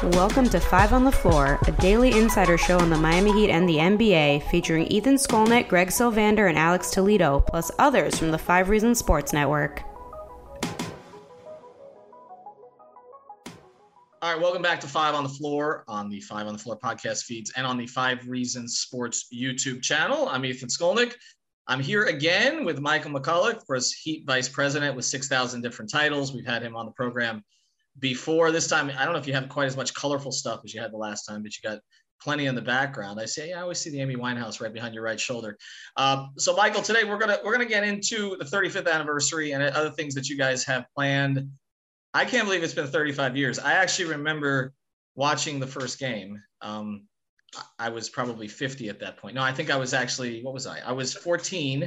Welcome to Five on the Floor, a daily insider show on the Miami Heat and the NBA, featuring Ethan Skolnick, Greg Sylvander, and Alex Toledo, plus others from the Five Reasons Sports Network. All right, welcome back to Five on the Floor on the Five on the Floor podcast feeds and on the Five Reasons Sports YouTube channel. I'm Ethan Skolnick. I'm here again with Michael McCullough, of course, Heat Vice President with 6,000 different titles. We've had him on the program before this time. I don't know if you have quite as much colorful stuff as you had the last time, but you got plenty in the background. I say, yeah, I always see the Amy Winehouse right behind your right shoulder. Um, so, Michael, today we're gonna we're gonna get into the 35th anniversary and other things that you guys have planned. I can't believe it's been 35 years. I actually remember watching the first game. Um, I was probably 50 at that point. No, I think I was actually what was I? I was 14.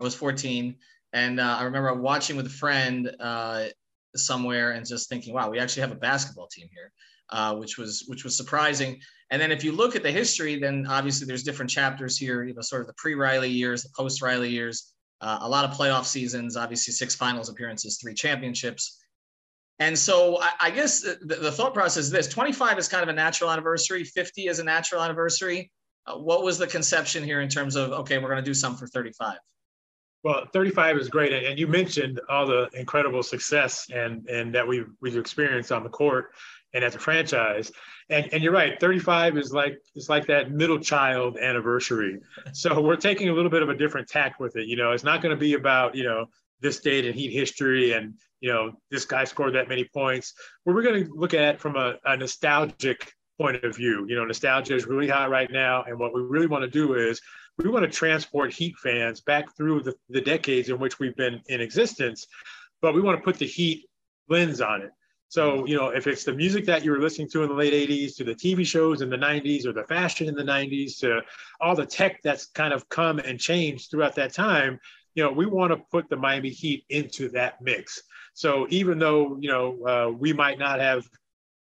I was 14, and uh, I remember watching with a friend. Uh, somewhere and just thinking, wow, we actually have a basketball team here, uh, which was which was surprising. And then if you look at the history, then obviously there's different chapters here. You know, sort of the pre-Riley years, the post-Riley years, uh, a lot of playoff seasons, obviously six finals appearances, three championships. And so I, I guess the, the, thought process is this: 25 is kind of a natural anniversary, 50 is a natural anniversary. Uh, what was the conception here in terms of okay, we're going to do something for 35? Well, 35 is great, and you mentioned all the incredible success and and that we've we've experienced on the court and as a franchise. And and you're right, 35 is like it's like that middle child anniversary. So we're taking a little bit of a different tack with it. You know, it's not going to be about you know this date in Heat history and you know this guy scored that many points. What we're going to look at from a, a nostalgic point of view. You know, nostalgia is really high right now, and what we really want to do is we want to transport Heat fans back through the, the decades in which we've been in existence, but we want to put the Heat lens on it. So, you know, if it's the music that you were listening to in the late 80s, to the TV shows in the 90s, or the fashion in the 90s, to all the tech that's kind of come and changed throughout that time, you know, we want to put the Miami Heat into that mix. So even though, you know, uh, we might not have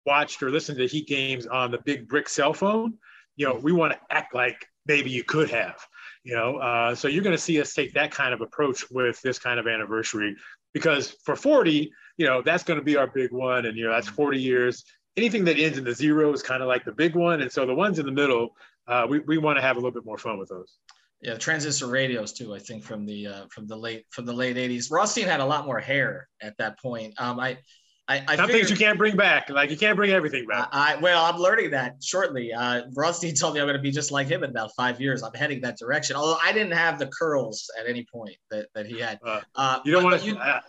watched or listened to Heat games on the big brick cell phone, you know, we want to act like maybe you could have you know uh, so you're going to see us take that kind of approach with this kind of anniversary because for 40 you know that's going to be our big one and you know that's 40 years. Anything that ends in the zero is kind of like the big one and so the ones in the middle uh, we, we want to have a little bit more fun with those. Yeah transistor radios too i think from the uh, from the late from the late 80s rothstein had a lot more hair at that point. Um, i I, I Some things you can't bring back. Like you can't bring everything back. I, well, I'm learning that shortly. Uh, Rothstein told me I'm going to be just like him in about five years. I'm heading that direction. Although I didn't have the curls at any point that, that he had. Uh, uh, you don't want to. Uh,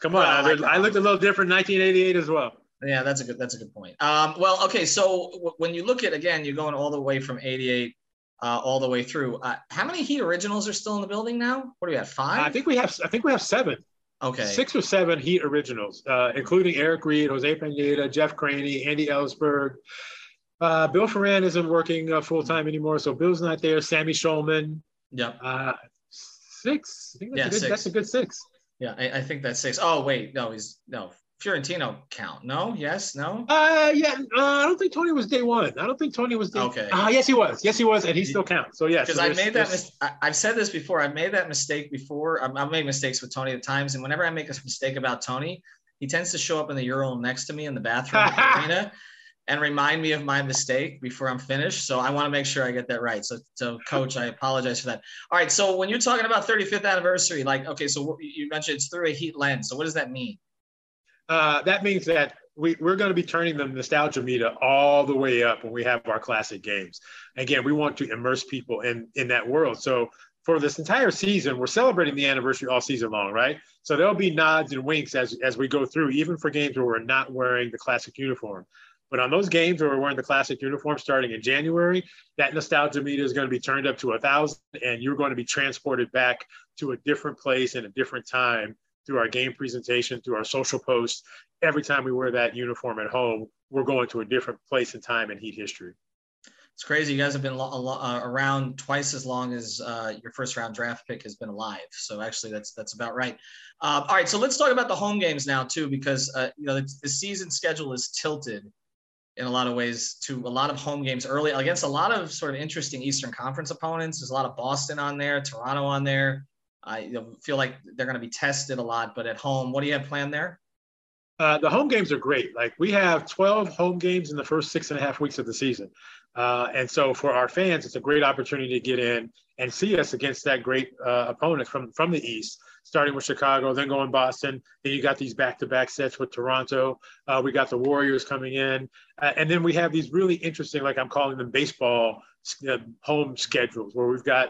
come on, I, I, looked a little different in 1988 as well. Yeah, that's a good. That's a good point. Um, well, okay. So w- when you look at again, you're going all the way from 88 uh, all the way through. Uh, how many Heat originals are still in the building now? What do we have? Five? I think we have. I think we have seven. Okay. Six or seven Heat originals, uh, including Eric Reed, Jose Pineda, Jeff Craney, Andy Elisburg. Uh, Bill Ferrand isn't working uh, full time anymore, so Bill's not there. Sammy Schulman. Yep. Uh, six. I think that's, yeah, a good, six. that's a good six. Yeah, I, I, think that's six. Oh wait, no, he's no Fiorentino count? No, yes, no. Uh, yeah, uh, I don't think Tony was day one. I don't think Tony was day. Okay. Uh, yes, he was. Yes, he was, and he still counts. So yes, because so I made that. Mis- I, have said this before. I've made that mistake before. I've, I've made mistakes with Tony at times, and whenever I make a mistake about Tony, he tends to show up in the urinal next to me in the bathroom arena and remind me of my mistake before I'm finished. So I want to make sure I get that right. So, so coach, I apologize for that. All right. So when you're talking about 35th anniversary, like, okay, so you mentioned it's through a heat lens. So what does that mean? Uh, that means that we, we're going to be turning the nostalgia meter all the way up when we have our classic games. Again, we want to immerse people in, in that world. So for this entire season, we're celebrating the anniversary all season long, right? So there'll be nods and winks as, as we go through, even for games where we're not wearing the classic uniform. But on those games where we're wearing the classic uniform starting in January, that nostalgia meter is going to be turned up to a thousand, and you're going to be transported back to a different place and a different time through our game presentation, through our social posts. Every time we wear that uniform at home, we're going to a different place and time in Heat history. It's crazy. You guys have been uh, around twice as long as uh, your first round draft pick has been alive. So actually, that's that's about right. Uh, all right, so let's talk about the home games now too, because uh, you know the, the season schedule is tilted in a lot of ways to a lot of home games early against a lot of sort of interesting Eastern Conference opponents. There's a lot of Boston on there, Toronto on there. I feel like they're going to be tested a lot, but at home, what do you have planned there? Uh, the home games are great. Like we have 12 home games in the first six and a half weeks of the season. Uh, and so for our fans, it's a great opportunity to get in and see us against that great uh, opponent from, from the East, starting with Chicago, then going Boston. Then you got these back-to-back sets with Toronto. Uh, we got the Warriors coming in. Uh, and then we have these really interesting, like I'm calling them baseball uh, home schedules where we've got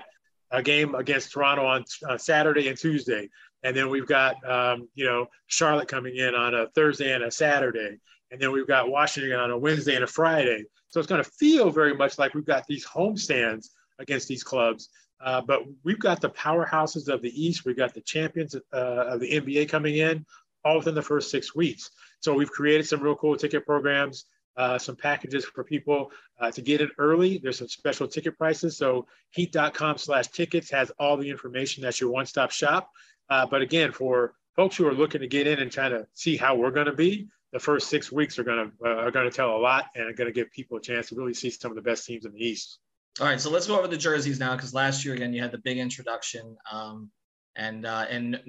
a game against Toronto on uh, Saturday and Tuesday. And then we've got, um, you know, Charlotte coming in on a Thursday and a Saturday. And then we've got Washington on a Wednesday and a Friday. So it's going to feel very much like we've got these homestands against these clubs. Uh, but we've got the powerhouses of the East. We've got the champions uh, of the NBA coming in all within the first six weeks. So we've created some real cool ticket programs uh, some packages for people uh, to get it early. There's some special ticket prices. So heat.com slash tickets has all the information. That's your one-stop shop. Uh, but again, for folks who are looking to get in and trying to see how we're going to be, the first six weeks are going to uh, are going to tell a lot and are going to give people a chance to really see some of the best teams in the East. All right, so let's go over the jerseys now because last year again you had the big introduction. Um, and uh, and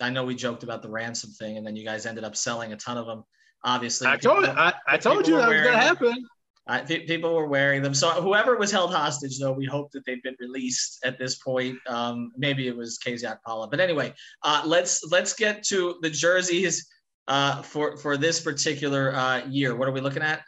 I know we joked about the ransom thing, and then you guys ended up selling a ton of them obviously. I told people, I, I told you that was going to happen. I, people were wearing them. So whoever was held hostage, though, we hope that they've been released at this point. Um, maybe it was KZ Okpala, but anyway, uh, let's let's get to the jerseys uh, for for this particular uh, year. What are we looking at?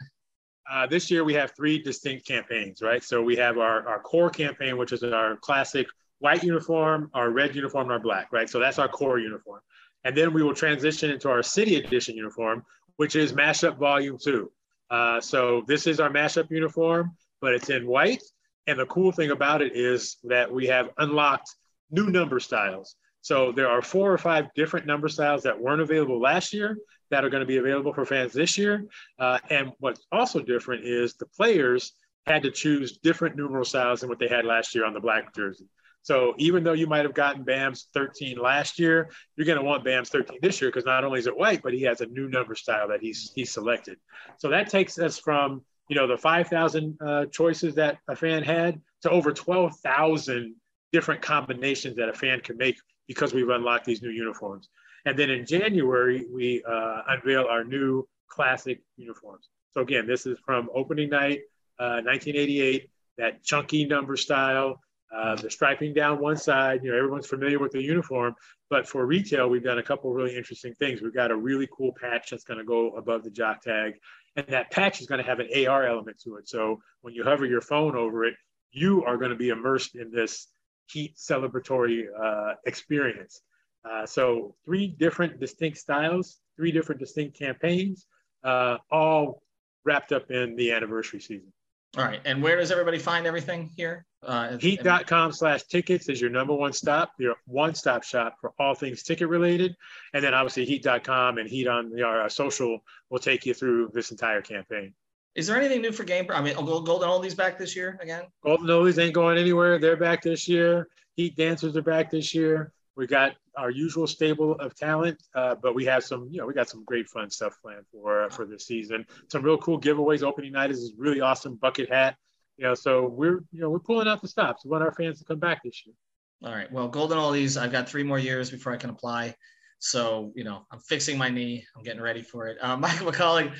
Uh, this year we have three distinct campaigns, right? So we have our our core campaign, which is our classic white uniform, our red uniform, and our black, right? So that's our core uniform. And then we will transition into our city edition uniform, which is Mashup Volume 2. Uh, so this is our mashup uniform, but it's in white. And the cool thing about it is that we have unlocked new number styles. So there are four or five different number styles that weren't available last year that are going to be available for fans this year. Uh, and what's also different is the players had to choose different numeral styles than what they had last year on the black jersey. So even though you might have gotten Bam's 13 last year, you're going to want Bam's 13 this year because not only is it white, but he has a new number style that he's he's selected. So that takes us from you know the 5,000 uh, choices that a fan had to over 12,000 different combinations that a fan can make because we've unlocked these new uniforms. And then in January, we uh, unveil our new classic uniforms. So again, this is from opening night, uh, 1988, that chunky number style uh, the striping down one side, you know, everyone's familiar with the uniform, but for retail, we've done a couple really interesting things. We've got a really cool patch that's going to go above the jock tag, and that patch is going to have an AR element to it. So when you hover your phone over it, you are going to be immersed in this heat celebratory uh, experience. Uh, so three different distinct styles, three different distinct campaigns, uh, all wrapped up in the anniversary season. All right. And where does everybody find everything here? Uh, Heat.com slash tickets is your number one stop, your one stop shop for all things ticket related. And then obviously Heat.com and Heat on our social will take you through this entire campaign. Is there anything new for Game? I mean, Golden Oldies back this year again? Golden Oldies ain't going anywhere. They're back this year. Heat Dancers are back this year. We got our usual stable of talent, uh, but we have some, you know, we got some great fun stuff planned for uh, for this season. Some real cool giveaways. Opening night is a really awesome bucket hat. You know, so we're you know we're pulling out the stops. We want our fans to come back this year. All right. Well, Golden Oldies, I've got three more years before I can apply. So, you know, I'm fixing my knee. I'm getting ready for it. Uh, Michael McCullough,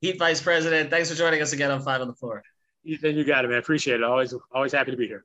Heat Vice President, thanks for joining us again on Five on the Floor. Ethan, you got it, man. Appreciate it. Always, always happy to be here.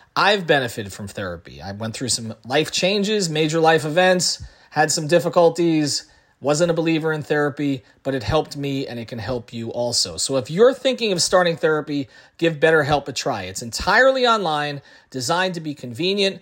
I've benefited from therapy. I went through some life changes, major life events, had some difficulties wasn't a believer in therapy, but it helped me and it can help you also. So if you're thinking of starting therapy, give BetterHelp a try. It's entirely online, designed to be convenient,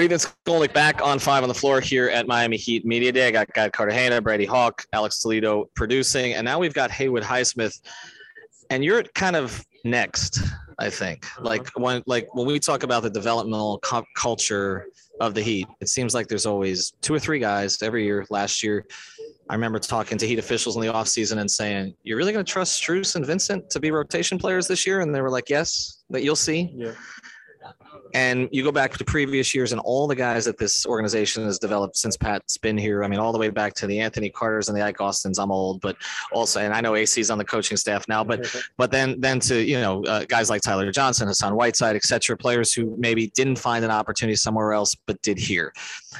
Ethan Skolnick back on five on the floor here at Miami Heat Media Day. I got Gad Cartagena, Brady Hawk, Alex Toledo producing, and now we've got Haywood Highsmith. And you're kind of next, I think. Uh-huh. Like when like when we talk about the developmental cu- culture of the Heat, it seems like there's always two or three guys every year. Last year, I remember talking to Heat officials in the offseason and saying, You're really going to trust Strus and Vincent to be rotation players this year? And they were like, Yes, but you'll see. Yeah. And you go back to previous years and all the guys that this organization has developed since Pat's been here. I mean, all the way back to the Anthony Carters and the Ike Austins. I'm old, but also, and I know AC's on the coaching staff now, but but then then to you know uh, guys like Tyler Johnson, Hassan Whiteside, et cetera, players who maybe didn't find an opportunity somewhere else but did here.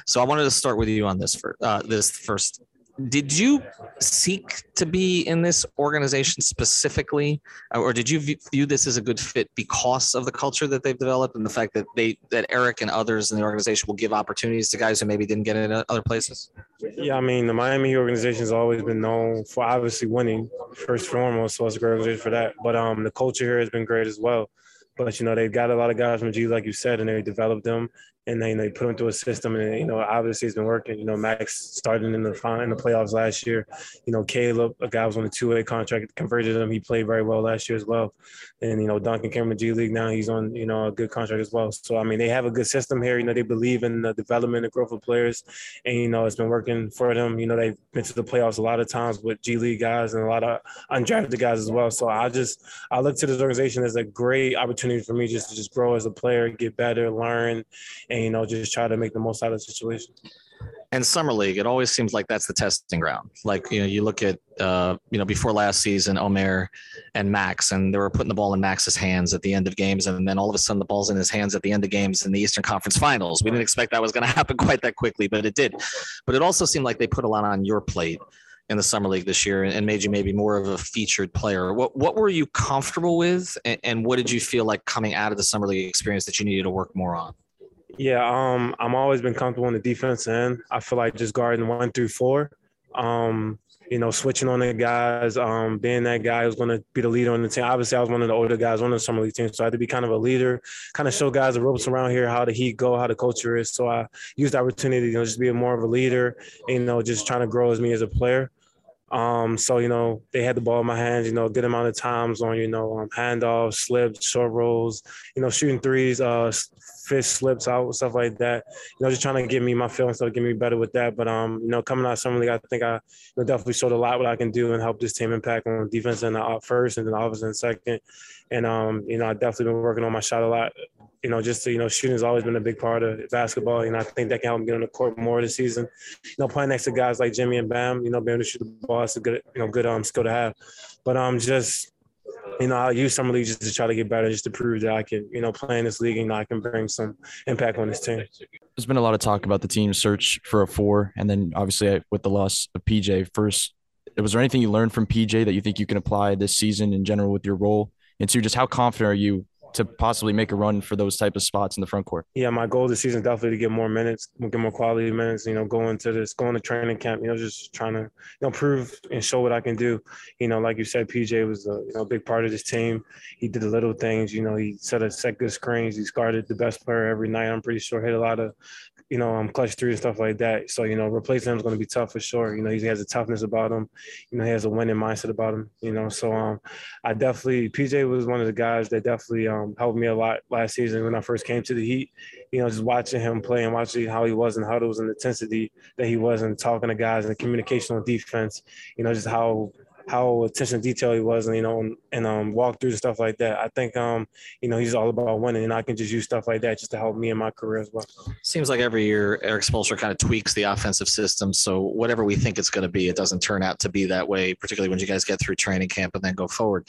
So I wanted to start with you on this for uh, this first did you seek to be in this organization specifically? Or did you view this as a good fit because of the culture that they've developed and the fact that they that eric and others in the organization will give opportunities to guys who maybe didn't get in other places? Yeah i mean the miami organization has always been known for obviously winning first and foremost so it's a great organization for that. But um the culture here has been great as well. But you know they've got a lot of guys from G, like you said, and they developed them and then they put him through a system, and you know, obviously it's been working. You know, Max started in the in the playoffs last year. You know, Caleb, a guy was on a two way contract, converted him. He played very well last year as well. And you know, Duncan came to G League now. He's on you know a good contract as well. So I mean, they have a good system here. You know, they believe in the development and growth of players, and you know, it's been working for them. You know, they've been to the playoffs a lot of times with G League guys and a lot of undrafted guys as well. So I just I look to this organization as a great opportunity for me just to just grow as a player, get better, learn, and and you know just try to make the most out of the situation. And summer league it always seems like that's the testing ground. Like you know you look at uh, you know before last season omer and max and they were putting the ball in max's hands at the end of games and then all of a sudden the ball's in his hands at the end of games in the eastern conference finals. We didn't expect that was going to happen quite that quickly but it did. But it also seemed like they put a lot on your plate in the summer league this year and made you maybe more of a featured player. What what were you comfortable with and, and what did you feel like coming out of the summer league experience that you needed to work more on yeah, um, I'm always been comfortable in the defense end. I feel like just guarding one through four Um, you know, switching on the guys, um, being that guy who's going to be the leader on the team. Obviously, I was one of the older guys on the summer league team, so I had to be kind of a leader, kind of show guys the ropes around here, how the heat go, how the culture is. So I used the opportunity, you know, just be more of a leader, you know, just trying to grow as me as a player. Um, so you know, they had the ball in my hands, you know, a good amount of times on, you know, um, handoffs, slips, short rolls, you know, shooting threes, uh, fist slips out, stuff like that. You know, just trying to get me my feel and stuff, get me better with that. But um, you know, coming out of summer league, I think I you know, definitely showed a lot what I can do and help this team impact on defense and the first and then offense in second. And um, you know, I definitely been working on my shot a lot you know, just to, you know, shooting has always been a big part of basketball. You know, I think that can help me get on the court more this season. You know, playing next to guys like Jimmy and Bam, you know, being able to shoot the ball is a good, you know, good um skill to have. But um, just you know, I'll use some of these just to try to get better, just to prove that I can, you know, play in this league and I can bring some impact on this team. There's been a lot of talk about the team search for a four, and then obviously with the loss of PJ first. Was there anything you learned from PJ that you think you can apply this season in general with your role? And two, just how confident are you to possibly make a run for those type of spots in the front court? Yeah, my goal this season definitely to get more minutes, get more quality minutes. You know, going to this, going to training camp. You know, just trying to you know prove and show what I can do. You know, like you said, PJ was a you know big part of this team. He did the little things. You know, he set a set good screens. He guarded the best player every night. I'm pretty sure hit a lot of you know, um, clutch three and stuff like that. So, you know, replacing him is going to be tough for sure. You know, he has a toughness about him. You know, he has a winning mindset about him. You know, so um, I definitely PJ was one of the guys that definitely um helped me a lot last season when I first came to the Heat. You know, just watching him play and watching how he was in huddles and the intensity that he was and talking to guys and the communication on defense. You know, just how how attention to detail he was, and you know, and, and um, walk through stuff like that. I think um, you know, he's all about winning, and I can just use stuff like that just to help me in my career as well. Seems like every year Erik Spoelstra kind of tweaks the offensive system, so whatever we think it's going to be, it doesn't turn out to be that way. Particularly when you guys get through training camp and then go forward.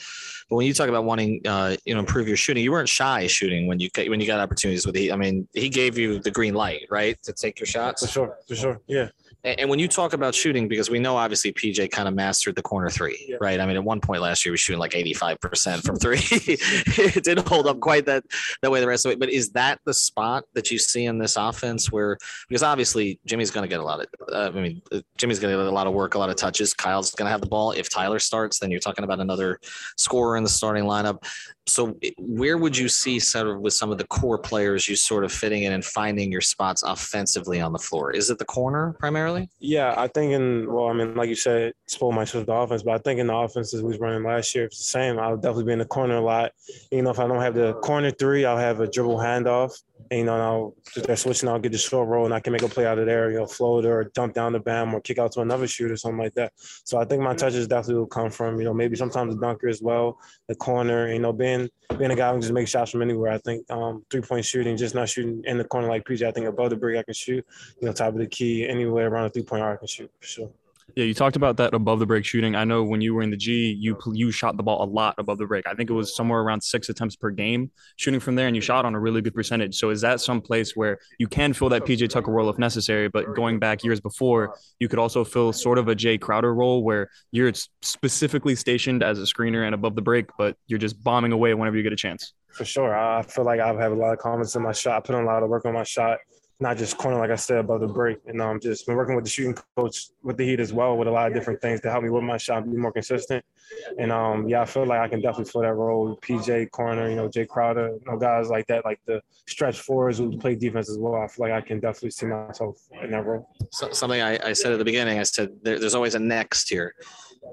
But when you talk about wanting, uh, you know, improve your shooting, you weren't shy shooting when you when you got opportunities with he. I mean, he gave you the green light, right, to take your shots. For sure, for sure, yeah. And when you talk about shooting, because we know obviously PJ kind of mastered the corner three, yeah. right? I mean, at one point last year, he was shooting like 85% from three. it didn't hold up quite that that way the rest of it. But is that the spot that you see in this offense where, because obviously Jimmy's going to get a lot of, uh, I mean, Jimmy's going to get a lot of work, a lot of touches. Kyle's going to have the ball. If Tyler starts, then you're talking about another scorer in the starting lineup. So where would you see sort of with some of the core players you sort of fitting in and finding your spots offensively on the floor? Is it the corner primarily? Yeah, I think in well, I mean, like you said, spoil my the offense, but I think in the offenses we was running last year, it's the same. I'll definitely be in the corner a lot. You know, if I don't have the corner three, I'll have a dribble handoff. And, you know, and I'll they're switching, I'll get the short roll and I can make a play out of there, you know, float or dump down the bam or kick out to another shooter, something like that. So I think my touches definitely will come from, you know, maybe sometimes the dunker as well, the corner, you know, being being a guy who just makes shots from anywhere. I think um, three point shooting, just not shooting in the corner like PJ. I think above the break I can shoot, you know, top of the key, anywhere around the three point arc I can shoot for sure. Yeah, you talked about that above the break shooting. I know when you were in the G, you you shot the ball a lot above the break. I think it was somewhere around six attempts per game shooting from there, and you shot on a really good percentage. So is that some place where you can fill that PJ Tucker role if necessary? But going back years before, you could also fill sort of a Jay Crowder role where you're specifically stationed as a screener and above the break, but you're just bombing away whenever you get a chance. For sure, I feel like I have a lot of confidence in my shot. I put in a lot of work on my shot not just corner, like I said, above the break. And um, just been working with the shooting coach with the Heat as well, with a lot of different things to help me with my shot, be more consistent. And um, yeah, I feel like I can definitely fill that role. PJ corner, you know, Jay Crowder, you know, guys like that, like the stretch fours who play defense as well. I feel like I can definitely see myself in that role. So, something I, I, said at the beginning, I said there, there's always a next here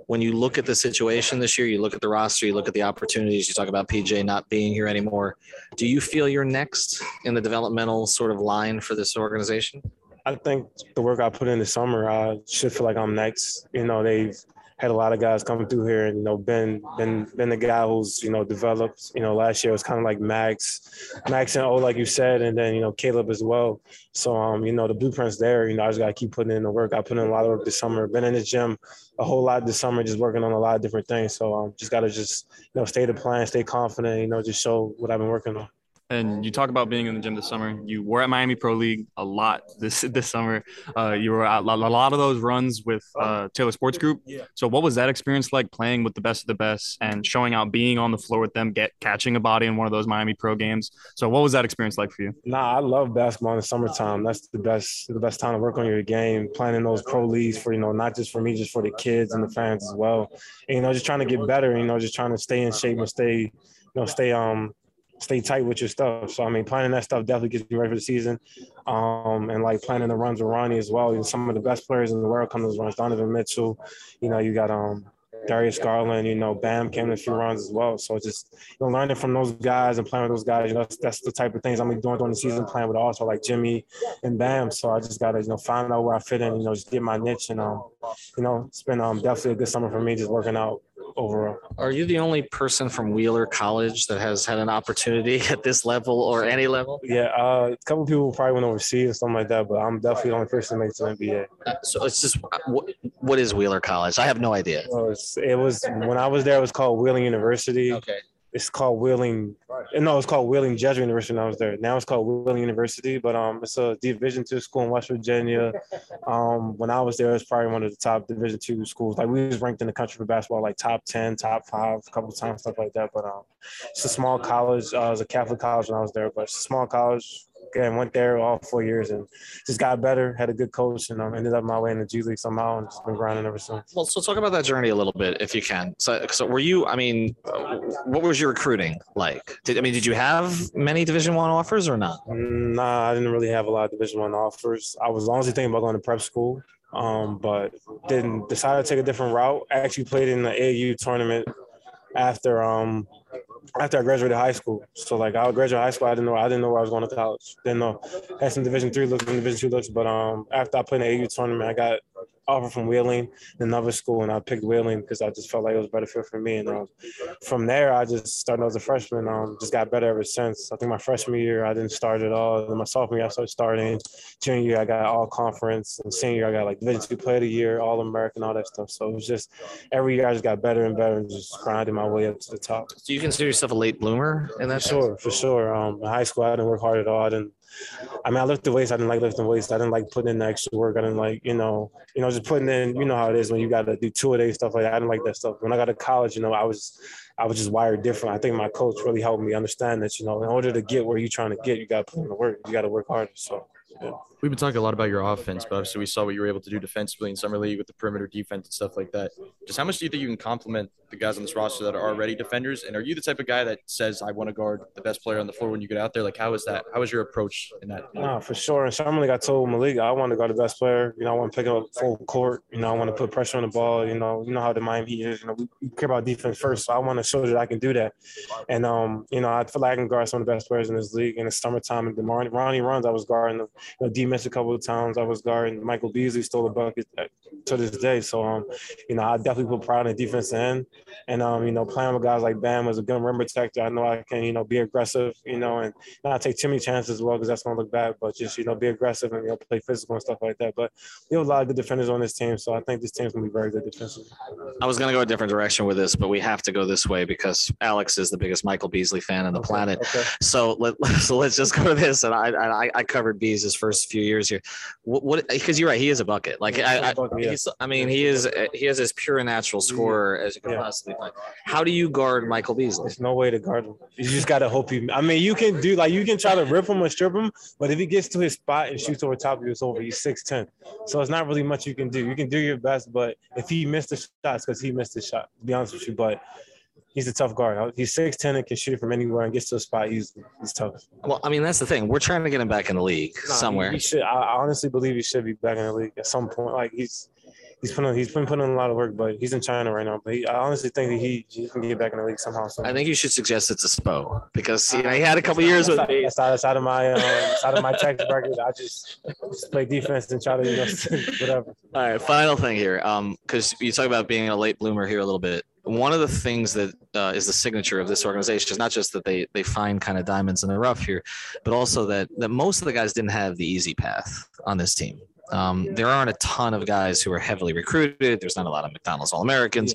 when you look at the situation this year, you look at the roster, you look at the opportunities, you talk about PJ not being here anymore. Do you feel you're next in the developmental sort of line for this organization? I think the work I put in the summer, I should feel like I'm next. You know, they've had a lot of guys coming through here, and you know, been been been the guy who's you know developed. You know, last year was kind of like Max, Max and O, like you said, and then you know Caleb as well. So um, you know, the blueprint's there. You know, I just gotta keep putting in the work. I put in a lot of work this summer. Been in the gym a whole lot this summer, just working on a lot of different things. So um, just gotta just you know stay the plan, stay confident. You know, just show what I've been working on. And you talk about being in the gym this summer. You were at Miami Pro League a lot this this summer. Uh, you were at a lot of those runs with uh, Taylor Sports Group. So, what was that experience like playing with the best of the best and showing out, being on the floor with them, get catching a body in one of those Miami Pro games? So, what was that experience like for you? Nah, I love basketball in the summertime. That's the best the best time to work on your game. Playing in those pro leagues for you know not just for me, just for the kids and the fans as well. And, you know, just trying to get better. You know, just trying to stay in shape and stay you know stay um stay tight with your stuff. So I mean, planning that stuff definitely gets me ready for the season. Um, and like planning the runs with Ronnie as well. You know, some of the best players in the world come to those runs. Donovan Mitchell, you know, you got um Darius Garland, you know, Bam came in a few runs as well. So just you know, learning from those guys and playing with those guys, you know, that's, that's the type of things I'm doing during the season, playing with also like Jimmy and Bam. So I just gotta, you know, find out where I fit in, you know, just get my niche and um, you know, it's been um definitely a good summer for me just working out overall. Are you the only person from Wheeler College that has had an opportunity at this level or any level? Yeah, uh, a couple people probably went overseas and something like that, but I'm definitely the only person to make it to NBA. Uh, so it's just what, what is Wheeler College? I have no idea. Well, it was when I was there. It was called Wheeling University. Okay it's called Wheeling. No, it's called Wheeling Jesuit University when I was there. Now it's called Wheeling University, but um, it's a Division two school in West Virginia. Um, when I was there, it's probably one of the top Division two schools. Like we was ranked in the country for basketball, like top ten, top five, a couple of times, stuff like that. But um, it's a small college. Uh, it was a Catholic college when I was there, but it's a small college and went there all four years and just got better. Had a good coach and um, ended up my way in the G League somehow and just been grinding ever since. Well, so talk about that journey a little bit if you can. So, so were you? I mean, what was your recruiting like? Did I mean, did you have many Division One offers or not? Nah, I didn't really have a lot of Division One offers. I was honestly thinking about going to prep school, um, but didn't decide to take a different route. I actually played in the AU tournament after um after I graduated high school. So like I graduated high school, I didn't know I didn't know where I was going to college. Didn't know had some Division three looks and Division two looks, but um after I played in the AU tournament, I got offer from Wheeling, another school, and I picked Wheeling because I just felt like it was a better fit for me. And um, from there, I just started as a freshman. Um, just got better ever since. I think my freshman year, I didn't start at all. And my sophomore year, I started starting. Junior year, I got all conference, and senior year, I got like Division two Player of the Year, All American, all that stuff. So it was just every year, I just got better and better, and just grinding my way up to the top. Do you consider yourself a late bloomer in that? For sure, for sure. Um, in high school, I didn't work hard at all. I didn't I mean, I lifted weights. I didn't like lifting weights. I didn't like putting in the extra work. I didn't like, you know, you know, just putting in. You know how it is when you got to do two a day stuff like that. I didn't like that stuff. When I got to college, you know, I was, I was just wired different. I think my coach really helped me understand that, you know, in order to get where you're trying to get, you got to put in the work. You got to work harder. So. Yeah. We've been talking a lot about your offense, but obviously we saw what you were able to do defensively in summer league with the perimeter defense and stuff like that. Just how much do you think you can complement the guys on this roster that are already defenders? And are you the type of guy that says, "I want to guard the best player on the floor" when you get out there? Like, how is that? How is your approach in that? No, for sure. And summer league, I told Malik I want to guard the best player. You know, I want to pick up full court. You know, I want to put pressure on the ball. You know, you know how the Miami Heat is. You know, we, care about defense first, so I want to show that I can do that. And um, you know, I feel like I can guard some of the best players in this league. In the summertime, and the Ronnie runs, I was guarding the you know, missed a couple of times. I was guarding Michael Beasley, stole a bucket to this day. So, um, you know, I definitely put pride in the defense end. And, um, you know, playing with guys like Bam as a good rim protector, I know I can, you know, be aggressive, you know, and not take too many chances as well because that's going to look bad, but just, you know, be aggressive and, you know, play physical and stuff like that. But we have a lot of good defenders on this team. So I think this team's going to be very good defensively. I was going to go a different direction with this, but we have to go this way because Alex is the biggest Michael Beasley fan on the okay, planet. Okay. So, let, so let's just go to this. And I, I, I covered Bees first few years here. What, because you're right, he is a bucket. Like, I, I, I mean, he is he has as pure a natural scorer as you can yeah. possibly find. How do you guard Michael Beasley? There's no way to guard him. You just gotta hope he. I mean, you can do like you can try to rip him or strip him, but if he gets to his spot and shoots over top of you, it's over. He's six ten, so it's not really much you can do. You can do your best, but if he missed the shots, because he missed the shot, to be honest with you, but he's a tough guard. He's 6'10 and can shoot it from anywhere and gets to a spot. He's he's tough. Well, I mean, that's the thing. We're trying to get him back in the league nah, somewhere. He, he should. I honestly believe he should be back in the league at some point. Like he's he's putting he's been putting in a lot of work, but he's in China right now. But he, I honestly think that he, he can get back in the league somehow. I think you should suggest it to Spo because you know, he had a couple years with me. That's out of my um, out of my tax bracket. I just, just play defense and try to you know, whatever. All right, final thing here, because um, you talk about being a late bloomer here a little bit. One of the things that uh, is the signature of this organization is not just that they they find kind of diamonds in the rough here, but also that that most of the guys didn't have the easy path on this team. Um, there aren't a ton of guys who are heavily recruited. There's not a lot of McDonald's All Americans.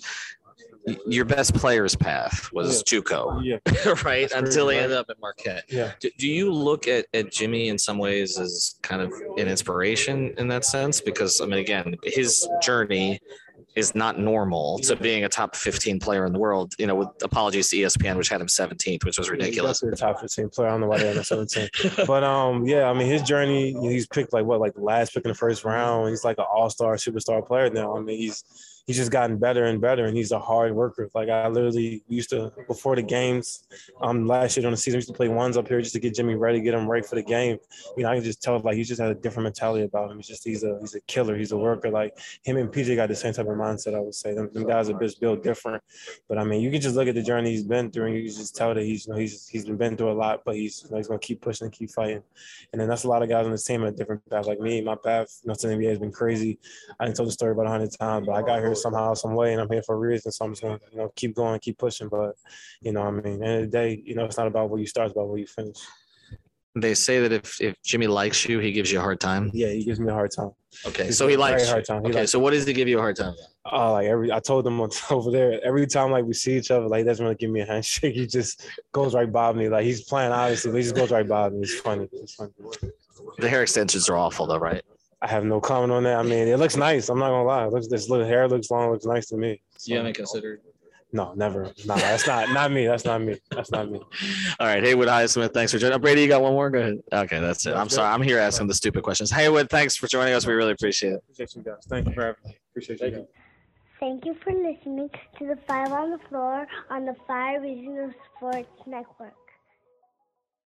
your best player's path was Yeah. JUCO, Yeah. right? Until he correct, ended up at Marquette. Yeah. Do, do you look at, at Jimmy in some ways as kind of an inspiration in that sense? Because I mean, again, his journey is not normal to being a top 15 player in the world. You know, with apologies to ESPN, which had him 17th, which was ridiculous. He's top 15 player. I don't know why they're in the 17. but um, yeah, I mean, his journey, he's picked like what, like the last pick in the first round. He's like an all-star superstar player now. I mean, he's he's just gotten better and better, and he's a hard worker. Like I literally used to before the games, um, last year during the season, I used to play ones up here just to get Jimmy ready, get him ready for the game. You know, I can just tell like he just had a different mentality about him. He's just he's a he's a killer. He's a worker. Like him and PJ got the same type of mindset. I would say them, them guys are just built different. But I mean, you can just look at the journey he's been through, and you can just tell that he's you know he's he's been through a lot, but he's you know, he's gonna keep pushing and keep fighting. And then that's a lot of guys on the team at different paths. Like me, my path, you know, to the NBA has been crazy. I didn't tell the story about hundred times, but I got here somehow, some way, and I'm here for a reason. So I'm just gonna you know keep going, keep pushing. But you know, I mean, end of the day, you know, it's not about where you start, it's about where you finish. They say that if, if Jimmy likes you, he gives you a hard time. Yeah, he gives me a hard time. Okay, so he likes hard time. He Okay, likes so what does he give you a hard time? Oh, like every I told him over there, every time like we see each other, like he doesn't really give me a handshake. He just goes right by me. Like he's playing obviously, but he just goes right by me. It's funny. It's funny. The hair extensions are awful though, right? I have no comment on that. I mean, it looks nice. I'm not gonna lie. It looks this little hair looks long, looks nice to me. You haven't considered. No, never. Nah, that's not not me. That's not me. That's not me. All right, Haywood Highsmith, thanks for joining. Brady, you got one more? Go ahead. Okay, that's it. I'm That's sorry. I'm here asking the stupid questions. Haywood, thanks for joining us. We really appreciate it. Appreciate you guys. Thank you for having me. Appreciate you guys. Thank you for listening to the Five on the Floor on the Five Reasons Sports Network.